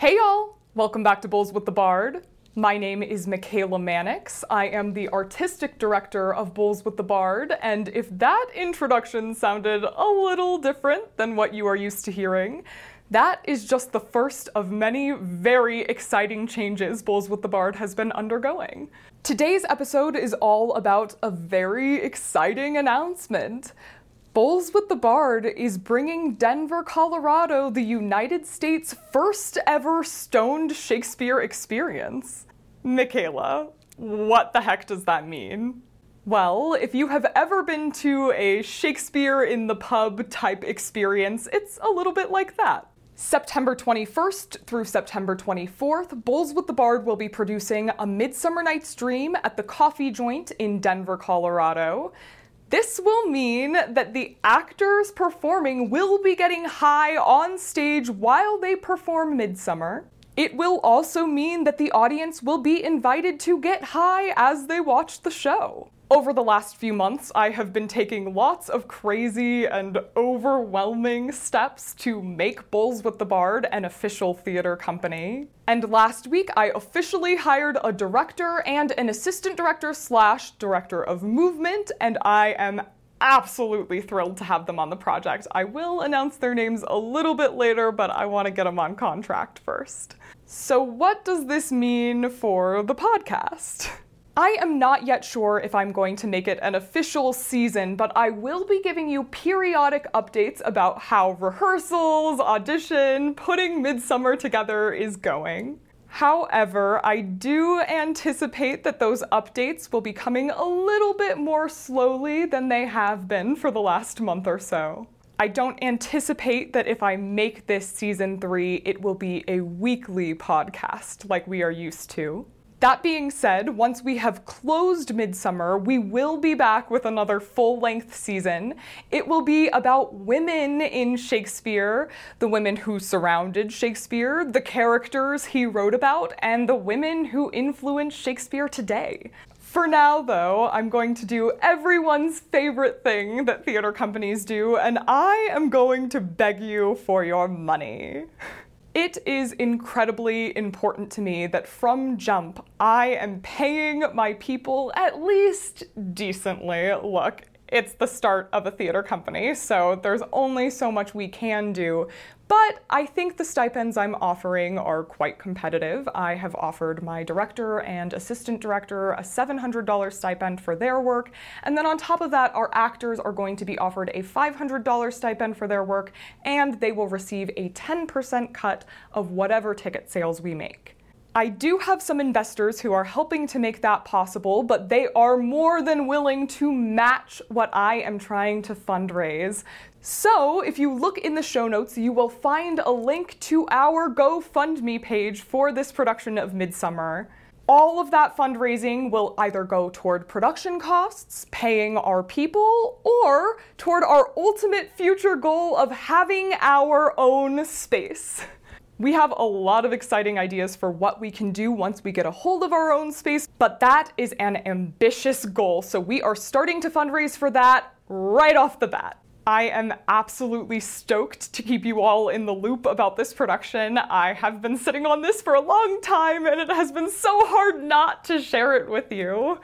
Hey y'all! Welcome back to Bowls with the Bard. My name is Michaela Mannix. I am the artistic director of Bowls with the Bard, and if that introduction sounded a little different than what you are used to hearing, that is just the first of many very exciting changes Bowls with the Bard has been undergoing. Today's episode is all about a very exciting announcement. Bowls with the Bard is bringing Denver, Colorado, the United States' first ever stoned Shakespeare experience. Michaela, what the heck does that mean? Well, if you have ever been to a Shakespeare in the pub type experience, it's a little bit like that. September 21st through September 24th, Bowls with the Bard will be producing A Midsummer Night's Dream at the Coffee Joint in Denver, Colorado. This will mean that the actors performing will be getting high on stage while they perform Midsummer. It will also mean that the audience will be invited to get high as they watch the show. Over the last few months, I have been taking lots of crazy and overwhelming steps to make Bowls with the Bard an official theater company. And last week, I officially hired a director and an assistant director slash director of movement, and I am absolutely thrilled to have them on the project. I will announce their names a little bit later, but I want to get them on contract first. So, what does this mean for the podcast? I am not yet sure if I'm going to make it an official season, but I will be giving you periodic updates about how rehearsals, audition, putting Midsummer together is going. However, I do anticipate that those updates will be coming a little bit more slowly than they have been for the last month or so. I don't anticipate that if I make this season three, it will be a weekly podcast like we are used to. That being said, once we have closed Midsummer, we will be back with another full length season. It will be about women in Shakespeare, the women who surrounded Shakespeare, the characters he wrote about, and the women who influenced Shakespeare today. For now, though, I'm going to do everyone's favorite thing that theater companies do, and I am going to beg you for your money. It is incredibly important to me that from jump, I am paying my people at least decently. Look, it's the start of a theater company, so there's only so much we can do. But I think the stipends I'm offering are quite competitive. I have offered my director and assistant director a $700 stipend for their work, and then on top of that, our actors are going to be offered a $500 stipend for their work, and they will receive a 10% cut of whatever ticket sales we make. I do have some investors who are helping to make that possible, but they are more than willing to match what I am trying to fundraise. So, if you look in the show notes, you will find a link to our GoFundMe page for this production of Midsummer. All of that fundraising will either go toward production costs, paying our people, or toward our ultimate future goal of having our own space. We have a lot of exciting ideas for what we can do once we get a hold of our own space, but that is an ambitious goal, so we are starting to fundraise for that right off the bat. I am absolutely stoked to keep you all in the loop about this production. I have been sitting on this for a long time and it has been so hard not to share it with you.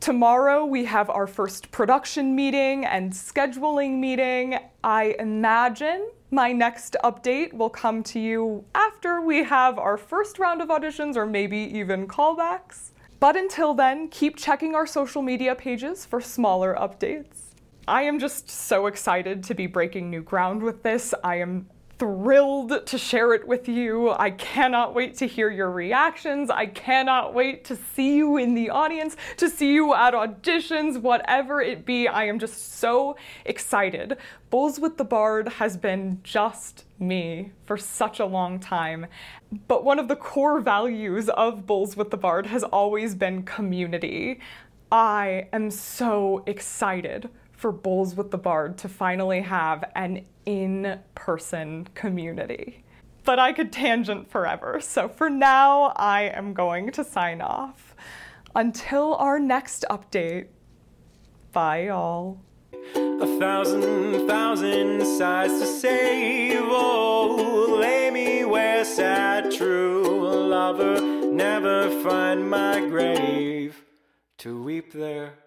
Tomorrow we have our first production meeting and scheduling meeting. I imagine my next update will come to you after we have our first round of auditions or maybe even callbacks. But until then, keep checking our social media pages for smaller updates. I am just so excited to be breaking new ground with this. I am thrilled to share it with you. I cannot wait to hear your reactions. I cannot wait to see you in the audience, to see you at auditions, whatever it be. I am just so excited. Bowls with the Bard has been just me for such a long time. But one of the core values of Bowls with the Bard has always been community. I am so excited for Bowls with the Bard to finally have an in person community. But I could tangent forever, so for now, I am going to sign off. Until our next update, bye, y'all. A thousand, thousand sighs to save. Oh, lay me where sad true lover never find my grave to weep there.